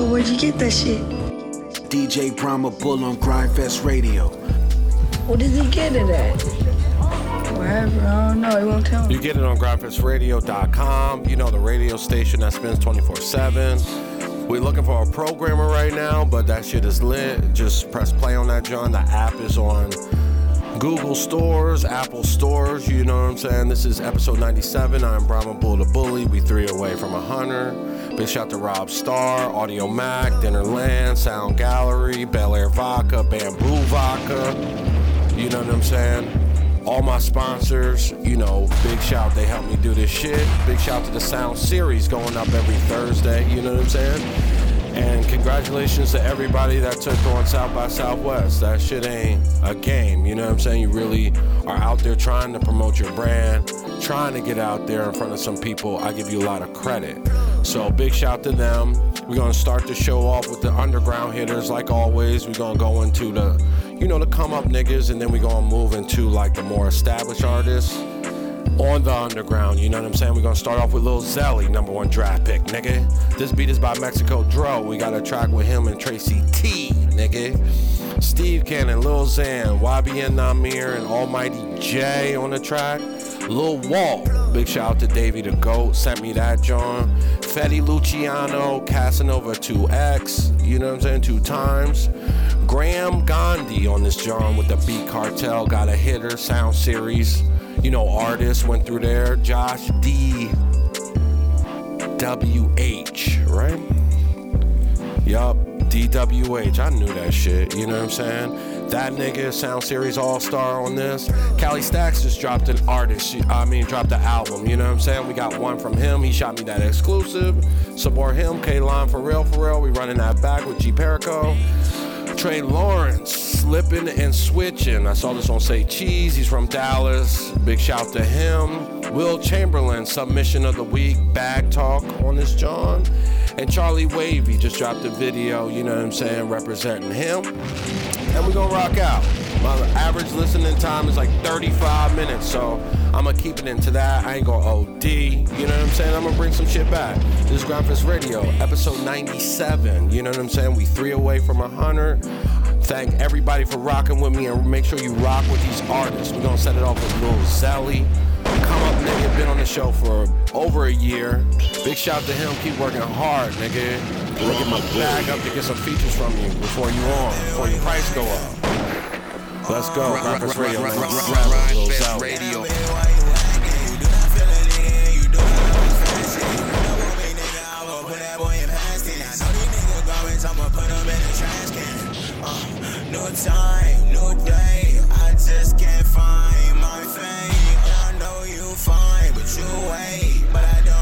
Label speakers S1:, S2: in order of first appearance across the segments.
S1: So where'd you get that shit?
S2: DJ Bhrama Bull on Gryndfest Radio.
S1: Where did he get it at? Wherever, I don't know. He won't tell me.
S3: You get it on gryndfestradio.com. You know, the radio station that spins 24 7. We're looking for a programmer right now, but that shit is lit. Just press play on that, John. The app is on Google stores, Apple stores. You know what I'm saying? This is episode 97. I'm Bhrama Bull the Bully. We three away from a hunter. Big shout to Rob Starr, Audiomack, Dinnerland, Sound Gallery, Bel Air Vodka, Bamboo Vodka. You know what I'm saying? All my sponsors, you know, big shout. They help me do this shit. Big shout to the Sound Series going up every Thursday. You know what I'm saying? And congratulations to everybody that took on South by Southwest. That shit ain't a game, you know what I'm saying? You really are out there trying to promote your brand, trying to get out there in front of some people. I give you a lot of credit. So big shout to them. We're gonna start the show off with the underground hitters, like always. We're gonna go into the, you know, the come up niggas, and then we're gonna move into like the more established artists on the underground. You know what I'm saying? We're gonna start off with Lil Xelly, number one draft pick, nigga. This beat is by MexikoDro. We got a track with him and Tracy T, nigga. Steve Cannon, Lil Xan, YBN Nahmir, and Almighty Jay on the track. Lil Walt, big shout out to Davey the Goat, sent me that, John. Fetty Luciano, Casanova 2X, you know what I'm saying, two times. Gram Gandhi on this John with the Beat Cartel, got a hitter, sound series. You know, artists went through there. Josh D. W. H. Right? Yup, DWH. I knew that shit. You know what I'm saying? That nigga, Sound Series All Star on this. Cali Stackz just dropped an artist. I mean, dropped an album. You know what I'm saying? We got one from him. He shot me that exclusive. Support him. K Line for real, for real. We running that back with G Perico. Trey Lawrence slipping and switching. I saw this on Say Cheese. He's from Dallas. Big shout to him. Will Chamberlain, submission of the week, bag talk on this John. And Charlie Wavy just dropped a video, you know what I'm saying, representing him. And we're gonna rock out. My average listening time is like 35 minutes, so I'm gonna keep it into that. I ain't gonna OD. You know what I'm saying? I'm gonna bring some shit back. This is Gryndfest Radio, episode 97. You know what I'm saying? We three away from a hundred. Thank everybody for rocking with me and make sure you rock with these artists. We're gonna set it off with Lil Xelly. Come up, nigga, been on the show for over a year. Big shout to him, keep working hard, nigga. Me get my bag up to get some features from you before you on, before your price go up. Let's go, Rappers Radio 97, Lil Xelly.
S4: Radio. No time, no day. I just can't find my fame. I know you fine, but you wait. But I don't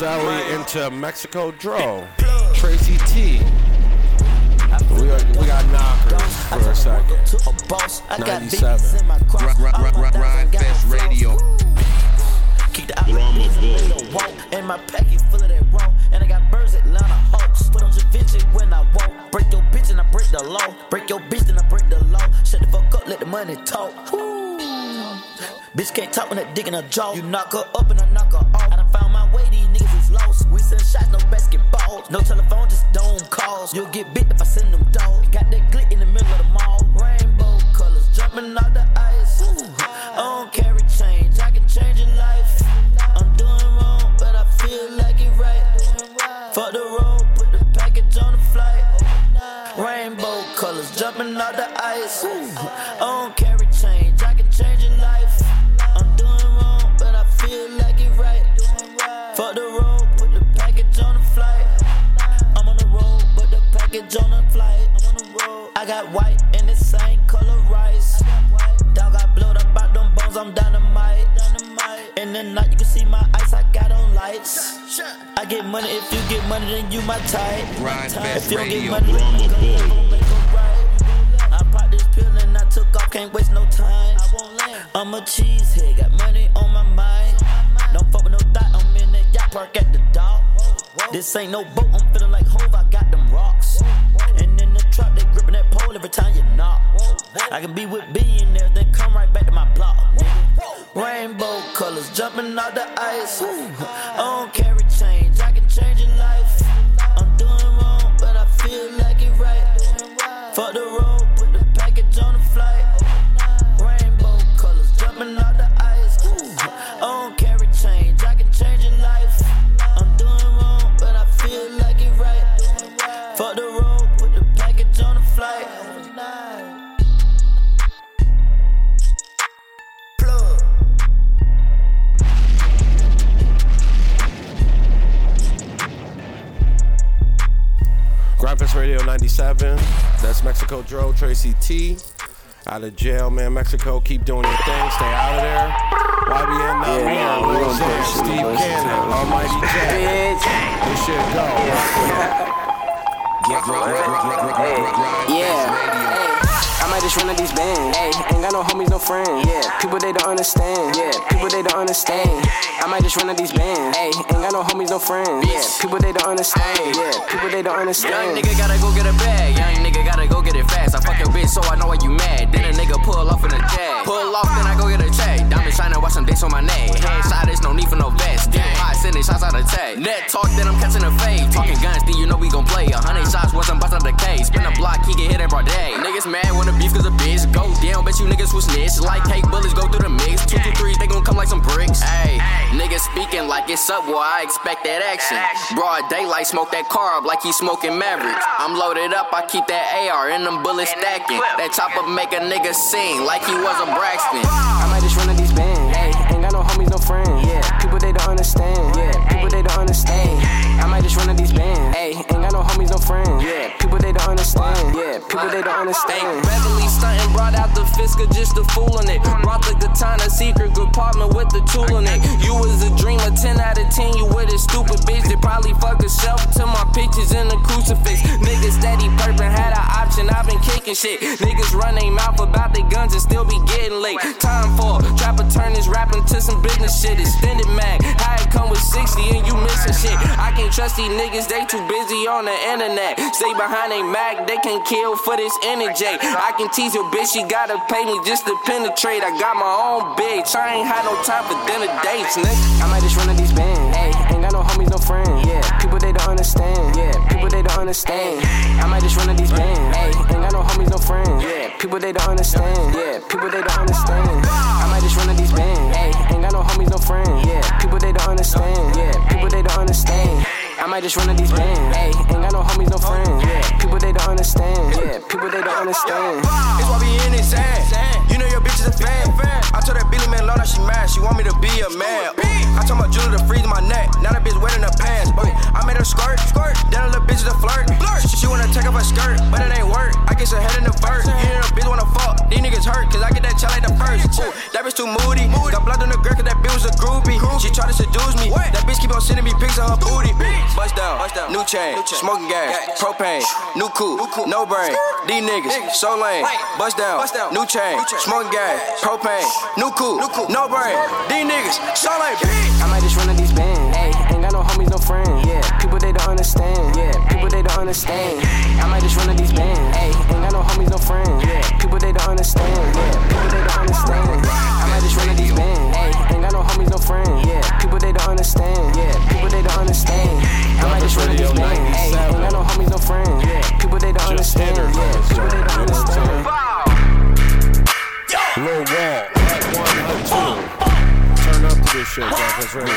S4: that?
S3: Into MexikoDro. Tracy T. We, are, we got knockers for a second.
S5: To a boss, I got
S3: 97.
S5: beats in my cross.
S4: Grind- grind- grind- grind fest radio.
S5: Keep the opposite walk, and my package full of that raw. And I got birds Atlanta Hawks. Put on Javinci when I walk. Break your bitch and I break the law. Break your bitch and I break the law. Shut the fuck up, let the money talk. Woo. Bitch can't talk when that dick in her jaw. You knock her up and I knock her calls. No telephone, just dome calls. You'll get bit if I send them dogs. Got that glit in the middle of the mall. Rainbow colors jumping out the ice. Ooh, I don't carry change, I can change your life. I'm doing wrong, but I feel like it right. Fuck the the on the flight. I'm on the road. I got white and the same color rice. Dog got blowed up out them bones, I'm dynamite. In the night, you can see my ice, I got on lights. I get money if you get money, then you my type. If you don't get money, then you gon' make a right. I popped this pill and I took off, can't waste no time. I'm a cheesehead, got money on my mind. Don't fuck with no thought, I'm in the yacht park at the dock. This ain't no boat, I'm feeling like Hove, I got gripping that pole every time you knock. I can be with billionaires, then come right back to my block. Rainbow colors jumping out the ice. I don't carry change, I can change your life. I'm doing wrong, but I feel like it right. Fuck the road,
S3: Gryndfest Radio 97. That's MexikoDro, Tracy T. Out of jail, man. Mexico, keep doing your thing. Stay out of there. YBN not
S6: Yeah,
S3: me.
S6: nah, we
S3: Lil
S6: gonna
S3: Xan,
S6: push it,
S3: Steve
S6: push.
S3: Cannon, Almighty Jack.
S6: Bitch.
S3: This shit go.
S6: Yeah. I might just run up these bands. Hey, ain't got no homies, no friends. Yeah. People they don't understand. Yeah. People they don't understand. I might just run up these bands. Hey, ain't got no homies, no friends. Yeah. People they don't understand. Yeah. People they don't understand.
S7: Young nigga gotta go get a bag. Young nigga gotta go get it fast. I fuck your bitch, so I know why you mad. Then a nigga pull off in a jag. Pull off, then I go get a check. Diamond shining, watch some dicks on my neck. Headshot, there's no need for no vest. Damn hot, sending shots out of tag. Net talk, then I'm catching a fade. Talking guns, then you know we gon' play. A hundred shots, I'm busting the case. Spin a block, he get hit in broad day. Niggas mad when the beef cause a bitch go down. Bet you niggas was snitch. Like cake bullets go through the mix. Two, two, three, they gon' come like some bricks. Ayy, niggas speaking like it's up, boy. I expect that action. Broad daylight, smoke that carb like he smoking Mavericks. I'm loaded up, I keep that AR and them bullets stacking. That chopper make a nigga sing like he was a Braxton.
S6: I might just run up these bands. Understand. Yeah. People they don't understand.
S8: Beverly stunting, brought out the Fisker just to fool on it. Brought the katana secret compartment with the tool in it. You was a dreamer, 10 out of 10, you with a stupid bitch that probably fuck herself to my pictures in the crucifix. Niggas steady purping, had an option, I've been kicking shit. Niggas run their mouth about their guns and still be getting late. Time for trapper turn rapping to some business shit. Extended mag, how it come with 60 and you missing shit. I can't trust these niggas, they too busy on the internet. Stay behind they mag, they can kill for this energy. I can tease your bitch, she gotta pay me just to penetrate. I got my own bitch, I ain't had no time for dinner dates, nigga.
S6: I might just run up these bands. Hey, ain't got no homies, no friends. Yeah. People they don't understand. Yeah. People they don't understand. I might just run up these bands. Hey, ain't got no homies, no friends. Yeah. People they don't understand. Yeah. People they don't understand. I might just run up these bands. Hey, ain't got no homies, no friends. Yeah. People they don't understand. Yeah. People they don't understand. I might just run up these bands. Hey, ain't got no homies, no friends. People they don't understand. Yeah. People they don't understand.
S9: It's why we in it sad. You know bitch is a fan. I told that Billy man Lona she mad. She want me to be a man. I told my Julie to freeze my neck. Now that bitch wet in her pants. Ooh. I made her skirt. skirt. Then a little bitch is a flirt. flirt. She wanna take off her skirt, but it ain't work. I get her head in the verse. You know bitch wanna fuck. These niggas hurt, cause I get that child like the first. Ooh. That bitch too moody. Got blood on the girl, cause that bitch was a groupie. She tried to seduce me. What? That bitch keep on sending me pics of her booty. Bust down, Bust down. new chain, smoking gas, propane, new coupe, no brain. These niggas, so lame. Bust down, new chain, smoking gas, propane, new coupe, no brain. These niggas, so lame.
S6: I might just run up these bands. Hey, ain't got no homies, no friends. Yeah, people they don't understand. Yeah, people they don't understand. I might just run up these bands. Hey, ain't got no homies, no friends. Yeah, people they don't understand. Yeah, people they don't understand. I might just run up these bands. Ain't got no homies, no friends. Yeah, people they don't understand. Yeah, people they don't understand. I might just run up these bands. Hey, ain't got no homies, no friends. Yeah, people they don't understand. Yeah, people they don't understand.
S3: This shit. Radio.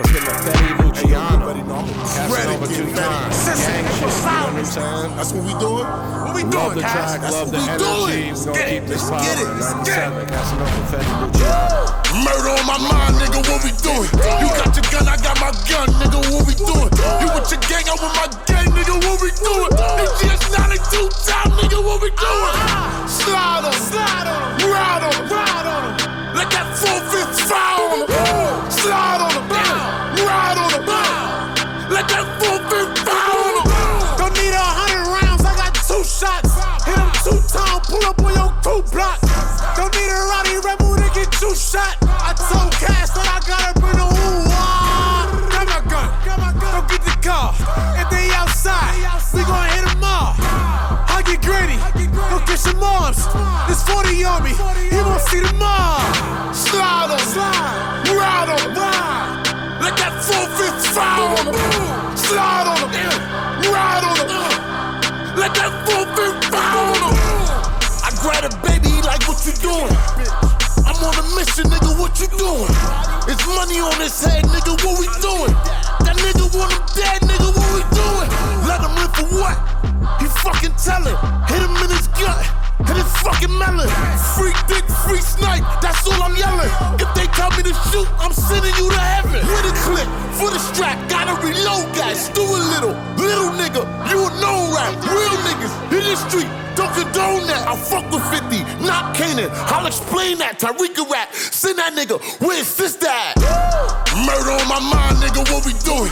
S3: Let's get the Fetty Luciano. Casanova two times. Gang shit, you know what I'm?
S10: That's what we doing? What we doing,
S3: track,
S10: That's what we doing. Let's get it. Let's get it.
S3: 97, Casanova, Fetty
S10: Murder on my mind, nigga, what we doing? You got your gun, I got my gun, nigga, what we doing? You with your gang, I'm with my gang, nigga, what we doing? AGS 92 time, nigga, what we doing? Slide on, slide on, ride on, ride on. Let that 455
S11: moms. This 40 on me, you won't see them all.
S10: Slide on,
S11: Slide,
S10: ride
S11: ride.
S10: Let that 455 on him. Slide on him. Ride on him. Let that 455 on him. I grab a baby, like, what you doing? I'm on a mission, nigga, what you doing? It's money on his head, nigga, what we doing? I'm sending you to heaven. With a clip, for the strap, gotta reload, guys. Do a little, little nigga, you a known rap. Real niggas in the street, don't condone that. I fuck with 50, not Canaan. I'll explain that. Tarika rap, send that nigga, where's sister at? Murder on my mind, nigga, what we doing?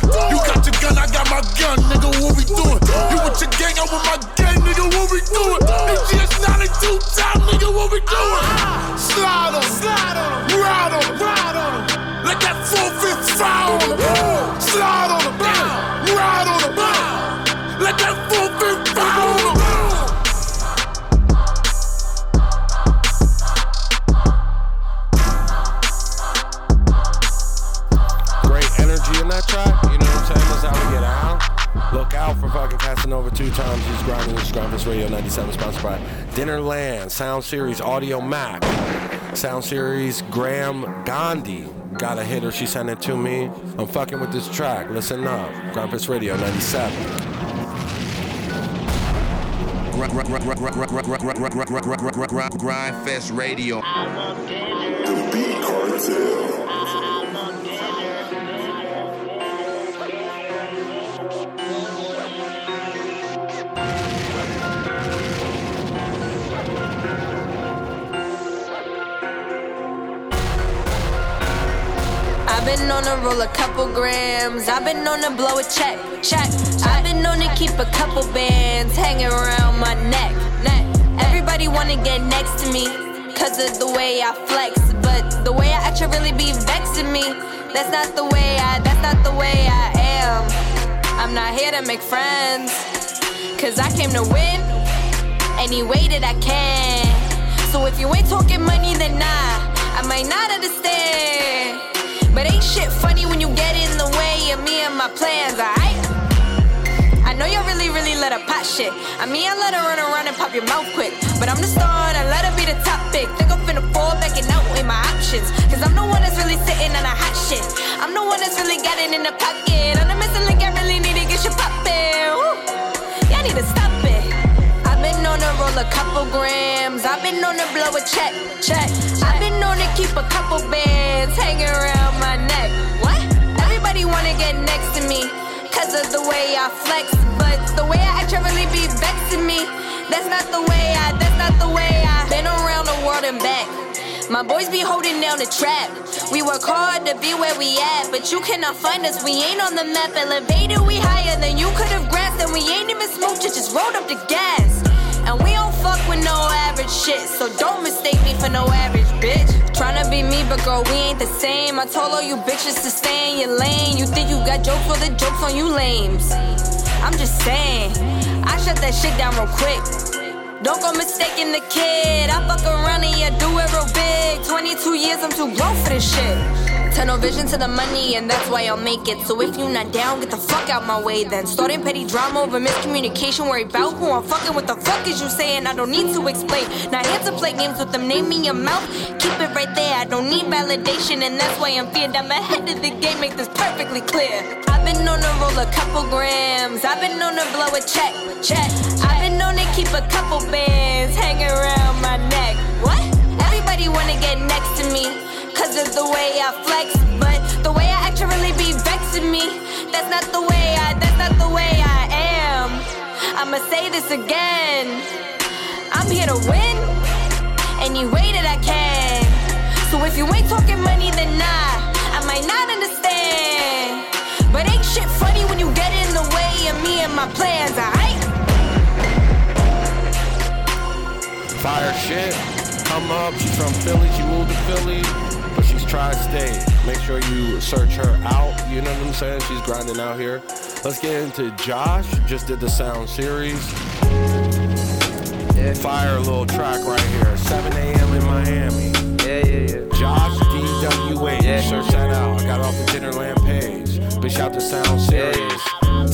S3: Radio 97, sponsored by Dinnerland, Sound Series Audiomack, Sound Series Gram Gandhi. Got a hitter, she sent it to me. I'm fucking with this track. Listen up. Gryndfest Radio 97.
S12: Gryndfest Radio.
S13: I've been on to roll a couple grams. I've been on to blow a check, check. I've been on to keep a couple bands hanging around my neck, neck. Everybody wanna get next to me, cause of the way I flex. But the way I act should really be vexing me. That's not the way I, that's not the way I am. I'm not here to make friends. Cause I came to win any way that I can. So if you ain't talking money, then nah, I might not understand. But ain't shit funny when you get in the way of me and my plans, alright? I know you really, really let her pop shit. I mean, I let her run around and pop your mouth quick. But I'm the star and I let her be the top pick. Think I'm finna fall back and out in my options. Cause I'm the one that's really sitting on a hot shit. I'm the one that's really got it in the pocket. I'm the missing link, I really need to get you poppin'. Y'all need to stop on to roll a couple grams. I've been on to blow a check, check. I've been on to keep a couple bands hanging around my neck. What? Everybody wanna get next to me. Cause of the way I flex. But the way I act really be vexing me. That's not the way I, that's not the way I been around the world and back. My boys be holding down the trap. We work hard to be where we at, but you cannot find us. We ain't on the map. Elevated, we higher than you could have grasped, and we ain't even smooth. Just rolled up the gas. And we don't fuck with no average shit, so don't mistake me for no average bitch. Tryna be me, but girl, we ain't the same. I told all you bitches to stay in your lane. You think you got jokes for the jokes on you lames. I'm just saying, I shut that shit down real quick. Don't go mistaking the kid. I fuck around and yeah, do it real big. 22 years, I'm too grown for this shit. Tunnel vision to the money, and that's why I'll make it. So if you not down, get the fuck out my way then. Starting petty drama over miscommunication, worry about who I'm fucking. What the fuck is you saying? I don't need to explain. Not here to play games with them, name me your mouth. Keep it right there, I don't need validation, and that's why I'm feared. I'm ahead of the game, make this perfectly clear. I've been on to roll a couple grams, I've been on to blow a check, check. I've been on to keep a couple bands hanging around my neck. What? Everybody wanna get next to me. Cause of the way I flex, but the way I act really be vexing me. That's not the way I, that's not the way I am. I'ma say this again. I'm here to win any way that I can. So if you ain't talking money, then nah, I might not understand. But ain't shit funny when you get in the way of me and my plans, alright?
S3: Fire shit. Come up. She's from Philly. She moved to Philly, tri-state. Make sure you search her out. You know what I'm saying? She's grinding out here. Let's get into Josh. Just did the sound series. Fire a little track right here. 7 a.m. in Miami.
S12: Yeah, yeah, yeah.
S3: Josh DWA.
S12: Yeah.
S3: Search that out. I got off the Dinnerland page. Bitch out the sound series.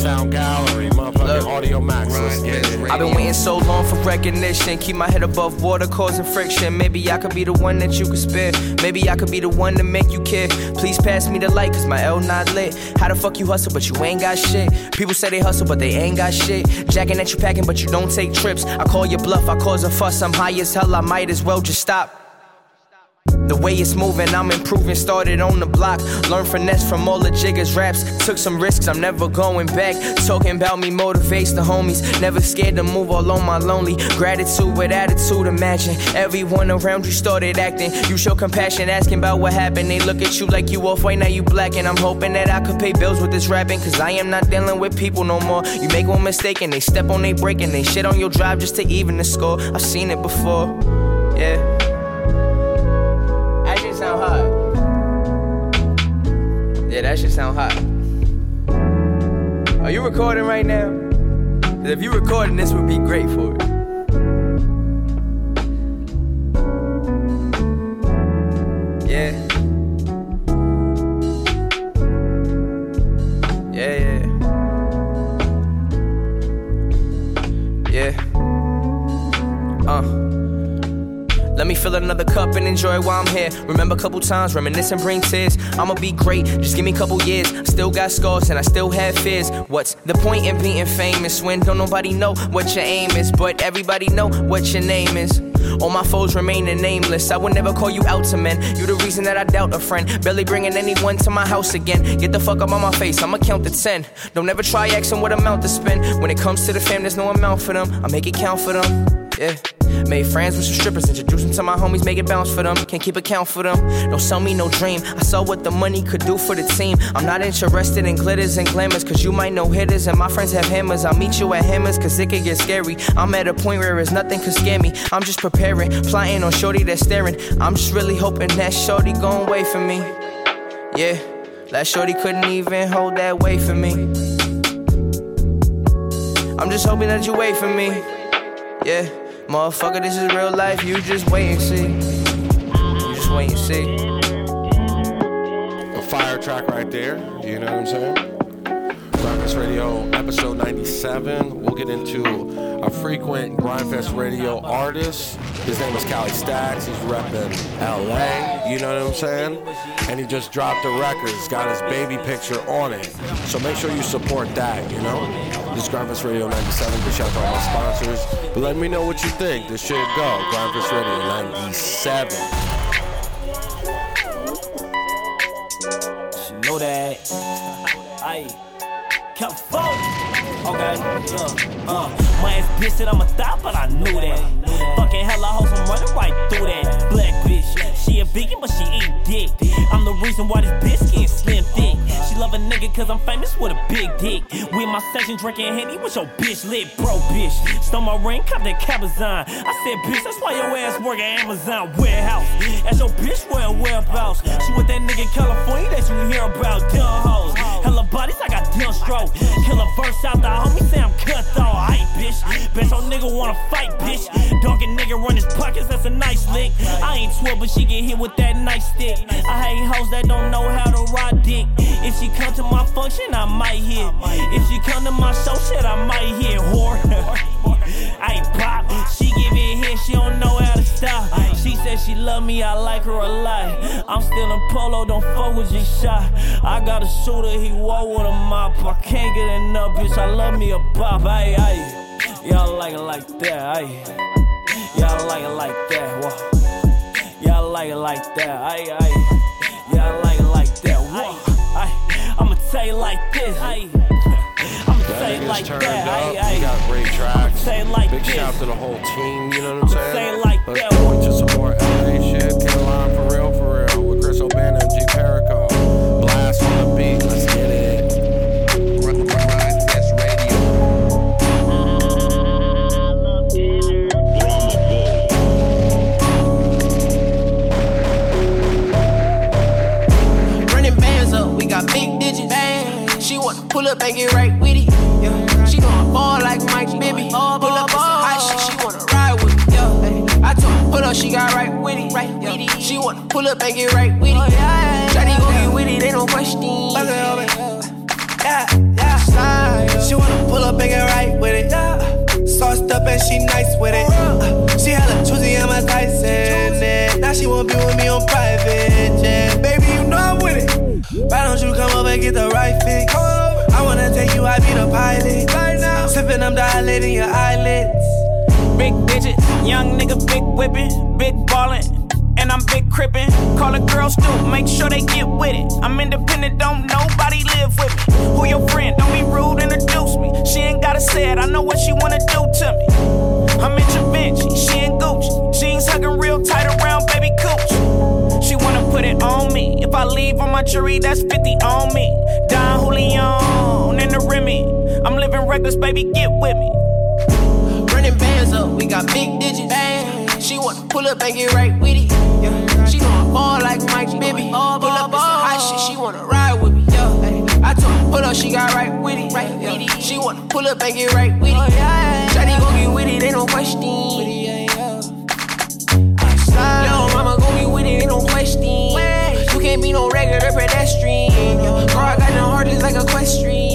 S3: Sound gallery. Motherfucking Audio Max. Let's get it.
S12: I've been waiting so long for recognition. Keep my head above water, causing friction. Maybe I could be the one that you could spare. Maybe I could be the one to make you care. Please pass me the light, cause my L not lit. How the fuck you hustle, but you ain't got shit? People say they hustle, but they ain't got shit. Jacking that you packing, but you don't take trips. I call your bluff, I cause a fuss. I'm high as hell, I might as well just stop. The way it's moving, I'm improving. Started on the block. Learn finesse from all the jiggers raps. Took some risks, I'm never going back. Talking about me motivates the homies. Never scared to move all on my lonely. Gratitude with attitude, imagine. Everyone around you started acting. You show compassion, asking about what happened. They look at you like you off white, now you black. And I'm hoping that I could pay bills with this rapping. Cause I am not dealing with people no more. You make one mistake and they step on they break and they shit on your drive just to even the score. I've seen it before. Yeah. Yeah, that should sound hot. Are you recording right now? if you're recording, this would be great for it. Me fill another cup and enjoy while I'm here. Remember a couple times, reminisce and bring tears. I'ma be great, just give me a couple years. Still got scars and I still have fears. What's the point in being famous when don't nobody know what your aim is? But everybody know what your name is. All my foes remaining nameless. I would never call you out to men. You the reason that I doubt a friend. Barely bringing anyone to my house again. Get the fuck up on my face, I'ma count to ten. Don't ever try asking what amount to spend. When it comes to the fam, there's no amount for them. I make it count for them. Yeah. Made friends with some strippers, introduced them to my homies, make it bounce for them. Can't keep account for them. Don't sell me no dream. I saw what the money could do for the team. I'm not interested in glitters and glamours, cause you might know hitters, and my friends have hammers. I'll meet you at hammers, cause it could get scary. I'm at a point where it's nothing could scare me. I'm just preparing, plotting on shorty that's staring. I'm just really hoping that shorty gon' wait for me. Yeah, that shorty couldn't even hold that weight for me. I'm just hoping that you wait for me. Yeah, motherfucker, this is real life. You just wait and see. You just wait and see.
S3: A fire track right there. You know what I'm saying? Gryndfest Radio episode 97. We'll get into a frequent Gryndfest Radio artist. His name is Cali Stackz. He's repping LA. You know what I'm saying? And he just dropped a record. It's got his baby picture on it. So make sure you support that, you know? This is Gryndfest Radio 97. Big shout out to all my sponsors. But let me know what you think. This should go. Gryndfest Radio 97.
S14: know that. Aye. Phone. Okay, yeah. Uh, my ass bitch said I'm a thot, but I knew that. Fucking hella hoes, I'm running right through that. Black bitch, she a vegan, but she eat dick. I'm the reason why this bitch getting slim thick. She love a nigga cause I'm famous with a big dick. We in my session drinking Henny with your bitch lit, bro, bitch. Stole my ring, cop that Cabazon. I said, bitch, that's why your ass work at Amazon warehouse. As your bitch wear whereabouts. She with that nigga in California that you hear about, dumb hoes. Hella bodies, I got dumb stroke. Kill a verse out the homie, say I'm cut though. Bitch. Bet your nigga wanna fight, bitch. Dunkin' nigga run his pockets, that's a nice lick. I ain't 12, but she get hit with that nice stick. I hate hoes that don't know how to ride dick. If she come to my function, I might hit. If she come to my show, shit, I might hit. Whore. I pop. She give it here, she don't know how to stop. She said she love me, I like her a lot. I'm still in polo, don't fuck with G shot. I got a shooter, he walk with a mop. I can't get enough, bitch. I love me a bop. Aye, aye. Y'all like it like that, aye. Y'all like it like that, whoa. Y'all like it like that, aye, aye. Y'all like it like that, whoa. Aye. I'ma tell you like this, aye. I'ma tell
S3: That
S14: like
S3: turned
S14: that,
S3: up.
S14: aye, aye.
S3: He got great tracks.
S14: Say it like
S3: Big
S14: this.
S3: shout to the whole team. You know what I'm saying?
S14: Say it like
S3: Let's
S14: that.
S3: go into some
S15: up and get right with it. Yeah. She gonna ball like Mike Bibby. Pull up with some hot shit, she wanna ride with me. Yeah. I told her, pull up, she got right with it. Right with it. She wanna pull up and get right with it. Shawty gon' get with it, ain't no question.
S16: Yeah, yeah. She wanna pull up and get right with it. Sauced up and she nice with it. Uh, she hella choosy, I'm a Tyson. Now she wanna be with me on private. You, I be the pilot. Right now, sipping, I'm dilating your eyelids.
S14: Big digit, young nigga, big whipping, big ballin'. And I'm big crippin'. Call a girl too, make sure they get with it. I'm independent, don't nobody live with me. Who your friend? Don't be rude, introduce me. She ain't gotta say it, I know what she wanna do to me. I'm in Givenchy, she in Gucci. Jeans hugging real tight around baby cooch. She wanna put it on me. If I leave on my jury, that's 50 on me. Don Julian in the Remy. I'm living reckless, baby, get with me.
S15: Running bands up, we got big digits. She wanna pull up and get right with it. Yeah. She gonna ball like Mike Bibby. Pull up with some hot shit, she wanna ride with me. Yeah. I told her, pull up, she got right with it. Right with it. She wanna pull up and get right with it. Shawty gon' get with it, ain't no question. Little mama gon' be with it, ain't no question. You can't be no regular pedestrian. Girl, I got no heart just like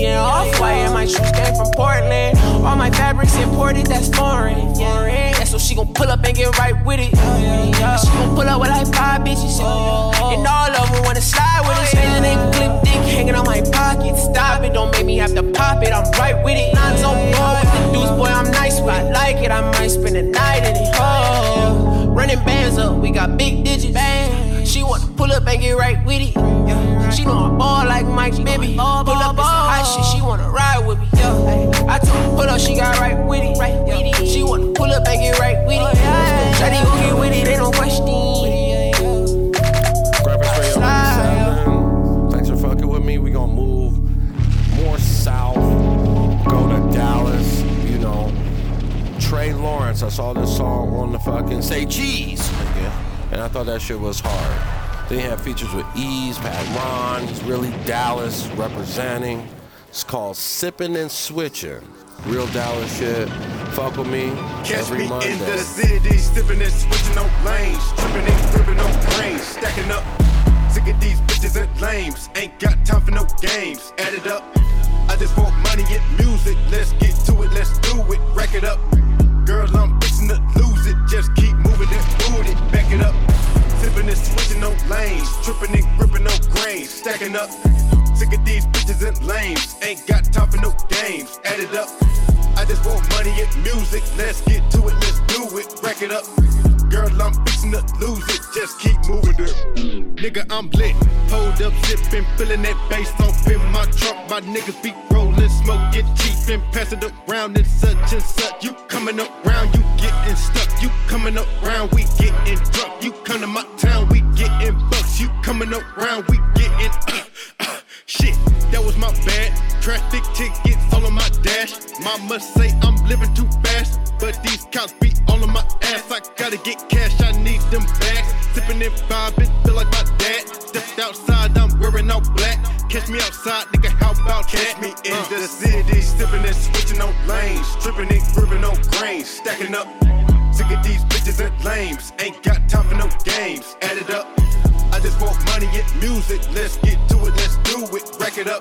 S15: equestrian. Off white, and my shoes came from Portland. All my fabrics imported, that's foreign. Yeah. So she gon' pull up and get right with it. She gon' pull up with like five bitches. And all of them wanna slide with it. Saying they clip dick hanging on my pocket. Stop it, don't make me have to pop it. I'm right with it. Nines on board with the deuce, boy, I'm nice with it. I like it, I might spend the night in it. Oh. Running bands up, we got big digits. She wanna pull up and get right with it. She know I ball like Mike Bibby. Pull up hot shit, she wanna ride with me. Yeah. I told her, pull up, she got right with it. Right with it. She wanna pull up and get right with it. Shawty gon' get with it, ain't no question.
S3: Gryndfest Radio 97. Thanks for fucking with me. We gonna move more south, go to Dallas. You know, Trey Lawrence. I saw this song on the fucking Say Cheese, and I thought that shit was hard. They he had features with Ease, Pat Ron. He's really Dallas representing. It's called Sipping and Switching. Real dollar shit. Fuck with me
S17: Catch
S3: every
S17: me
S3: Monday.
S17: in the city, sipping and switching on lanes, tripping and gripping on cranes, stacking up. Sick of these bitches and lames, ain't got time for no games. Add it up. I just want money and music. Let's get to it, let's do it. Rack it up. Girl, I'm fixing to lose it. Just keep moving and boot it. Back it up. Sipping and switching on lanes, tripping and gripping on grains, stacking up. Sick of these bitches and lames, ain't got time for no games. Add it up. I just want money and music. Let's get to it, let's do it. Rack it up. Girl, I'm fixing to lose it. Just keep moving it. Nigga, I'm lit. Hold up, sipping, feeling that bass off in my trunk. My niggas be rolling, smoke get cheap and pass it around and such and such. You coming around, you getting stuck. You coming around, we getting drunk. You come to my town, we getting bucks. You coming around, we getting uh, uh, shit. That was my bad. Traffic tickets all on my dash. Mama say I'm living too fast, but these cops be all on my ass. I gotta get cash, I need them bags. Sipping and bobbing, feel like my dad. Stepped outside, I'm wearing all black. Catch me outside, nigga, how about Catch me in uh. the city, sipping and switching on lanes, tripping and gripping on grains, stacking up. Sick of these bitches and lames, ain't got time for no games. Add it up. I just want money and music. Let's get to it, let's do it. Rack it up.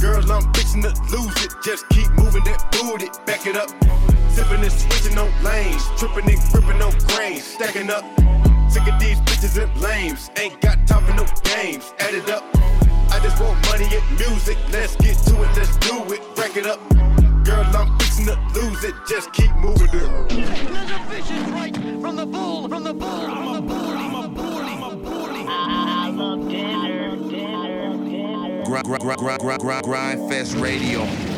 S17: Girl, I'm fixing to lose it. Just keep moving that booty. Back it up. Sipping and switching on lanes. Tripping and gripping on grains. Stacking up. Sick of these bitches and lames. Ain't got time for no games. Add it up. I just want money and music. Let's get to it, let's do it. Rack it up. Girl, I'm fixing to lose it. Just keep moving it.
S18: There's a vision right from the bull, from the bull, from the bull.
S19: Grind, Radio.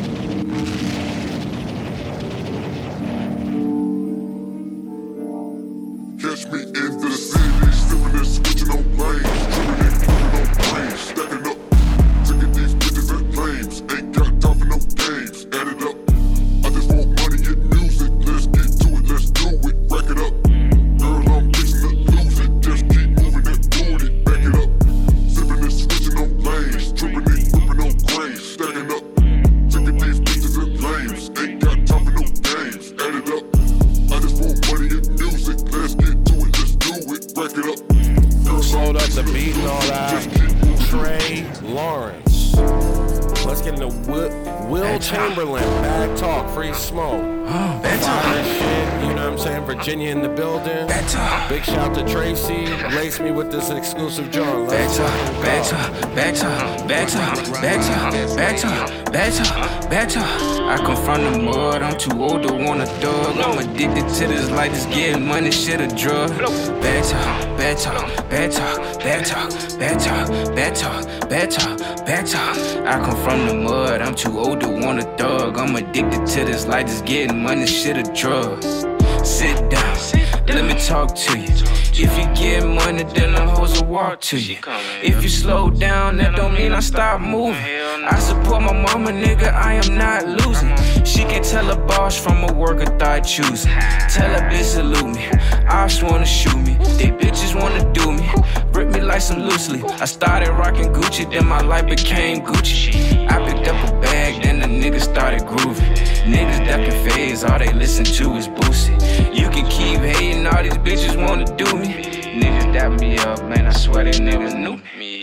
S10: Get
S3: into Will, Will Chamberlain. Bad talk, free smoke. Fire shit, you know what I'm saying? Virginia in the building. Big shout to Tracy. Lace me with this exclusive fucking go.
S20: Better, better, better, better, better, better, better. I come from the mud, I'm too old to want a dog. I'm addicted to this life, just getting money, shit a drug. Better, better, better, better, better, better, better, better. I come from the mud, I'm too old to want a dog. I'm addicted to this life, just getting money, shit a drug. Sit down, let me talk to you. If you get money, then the hoes will walk to you. If you slow down, that don't mean I stop moving. I support my mama, nigga, I am not losing. She can tell a boss from a worker thought choosing. Tell a bitch salute me. I just wanna shoot me. They bitches wanna do me. Rip me like some loosely. I started rocking Gucci, then my life became Gucci. I picked up a bag, then the niggas started grooving. Niggas that can phase, all they listen to is Boosie. You can keep hating, all these bitches wanna do me. Niggas dap me up, man, I swear they niggas knew me.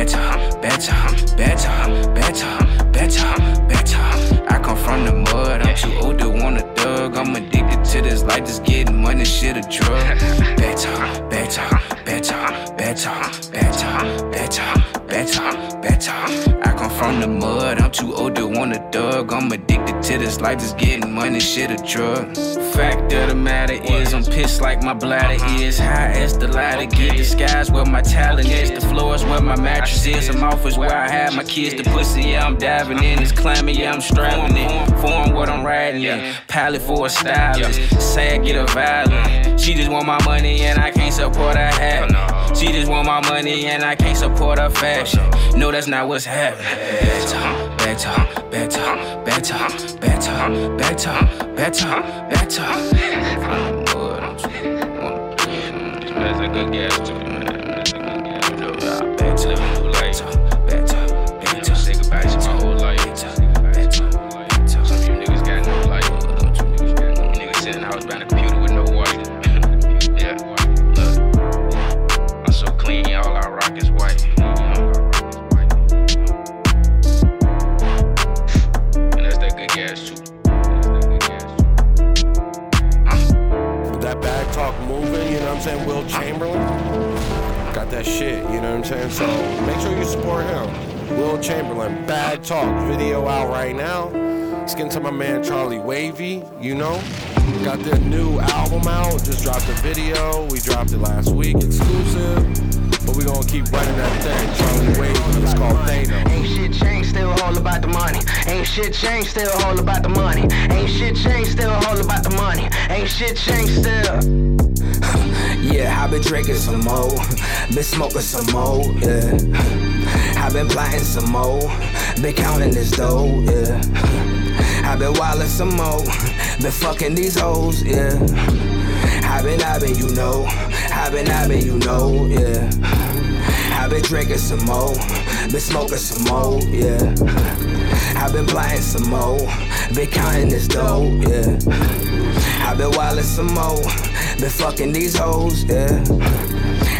S20: Better, better, better, better, better, better. I come from the mud, I'm too old to want a thug. I'm addicted to this life, just getting money, shit a drug. Better, better, better, better, better, better, better, better. From the mud, I'm too old to want a dog. I'm addicted to this life, just getting money, shit a drug. Fact of the matter is, I'm pissed like my bladder is. High as the ladder get, the sky's where my talent is. The floor is where my mattress is. I'm off is where I have my kids. The pussy, yeah, I'm diving in. It's climbing, yeah, I'm strapping in. Form what I'm riding in. Palette for a stylist. Say I get a violent. She just want my money and I can't support her habit. She just want my money and I can't support her fashion. No, that's not what's happening. Better, better, better, better, better, better, better, better. From the mud, I'm too- That's a good gas too, man. That's a good gas. Better,
S21: shit changed, still.
S6: Yeah, I've been drinking some more, been smoking some more, yeah. I've been plotting some more, been counting this dough, yeah. I've been wildin' some more, been fucking these hoes, yeah. I've been, I've been, you know, I've been, I've been, you know, yeah. I've been drinking some more, been smoking some more, yeah. I've been plotting some more, been counting this dough, yeah. I've been wildin' some more, been fucking these hoes, yeah.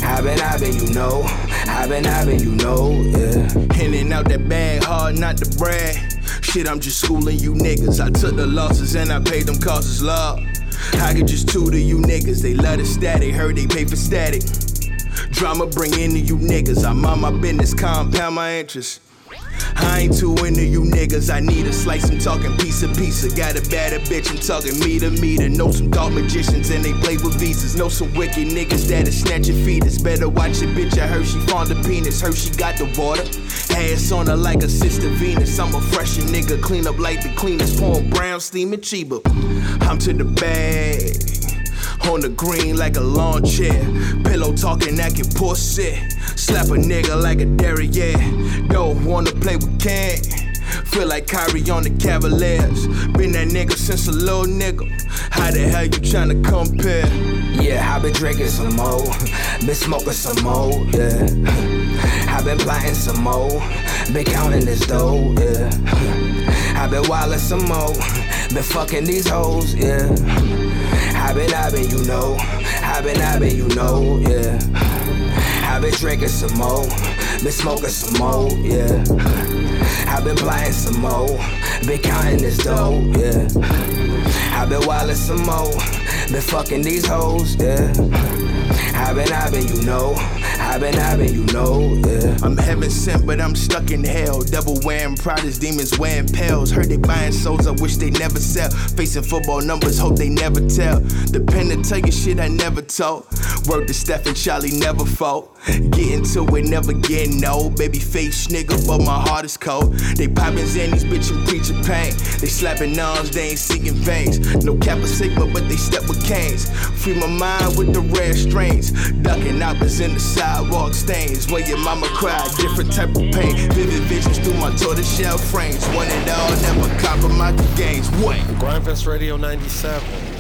S6: I've been, I've been, you know, I've been, I've been, you know, yeah.
S4: In out that bag, hard not to brag. Shit, I'm just schooling you niggas. I took the losses and I paid them causes love. I could just tutor you niggas. They love the static, heard they pay for static. Drama bring into you niggas. I'm on my business, compound my interest. I ain't too into you niggas. I need a slice. I'm talking piece of pizza. Got a better bitch. I'm talking meter meter. Know some thought magicians and they play with visas. Know some wicked niggas that'll snatch your fetus. Better watch your bitch. I heard she fond of penis. Heard she got the water. Ass on her like a sister Venus. I'm a fresher nigga. Clean up like the cleanest. Pouring brown, steaming Chiba. I'm to the bag. On the green like a lawn chair. Pillow talking, acting pussy. Slap a nigga like a derriere. Don't wanna play with Ken. Feel like Kyrie on the Cavaliers. Been that nigga since a little nigga. How the hell you tryna compare?
S6: Yeah, I've been drinking some more, been smoking some more, yeah. I've been plotting some more, been counting this dough, yeah. I've been wildin' some more, been fucking these hoes, yeah. I've been, I've been, you know, I've been, I've been, you know, yeah. I've been drinking some more, been smoking some more, yeah. I've been plotting some more, been counting this dough, yeah. I've been wildin' some more, been fucking these hoes, yeah. I've been, I've been, you know, I've been, I've been, you know, yeah.
S4: I'm heaven sent, but I'm stuck in hell. Devil wearing Pradas, demons wearing pales. Heard they buying souls, I wish they never sell. Facing football numbers, hope they never tell. Dependent, tell you shit I never told. Word to Steph and Charlie never fought. Get into it, never get no. Baby face nigga, but my heart is cold. They poppin' Xannies, bitch, and preaching pain. They slapping arms, they ain't seeking veins. No Kappa Sigma, but they step with canes. Free my mind with the rare strains. Ducking apples in the sidewalk stains. When your mama cried, different type of pain. Vivid visions through my tortoiseshell frames. One and all, never compromise the games. What?
S3: Gryndfest Radio 97.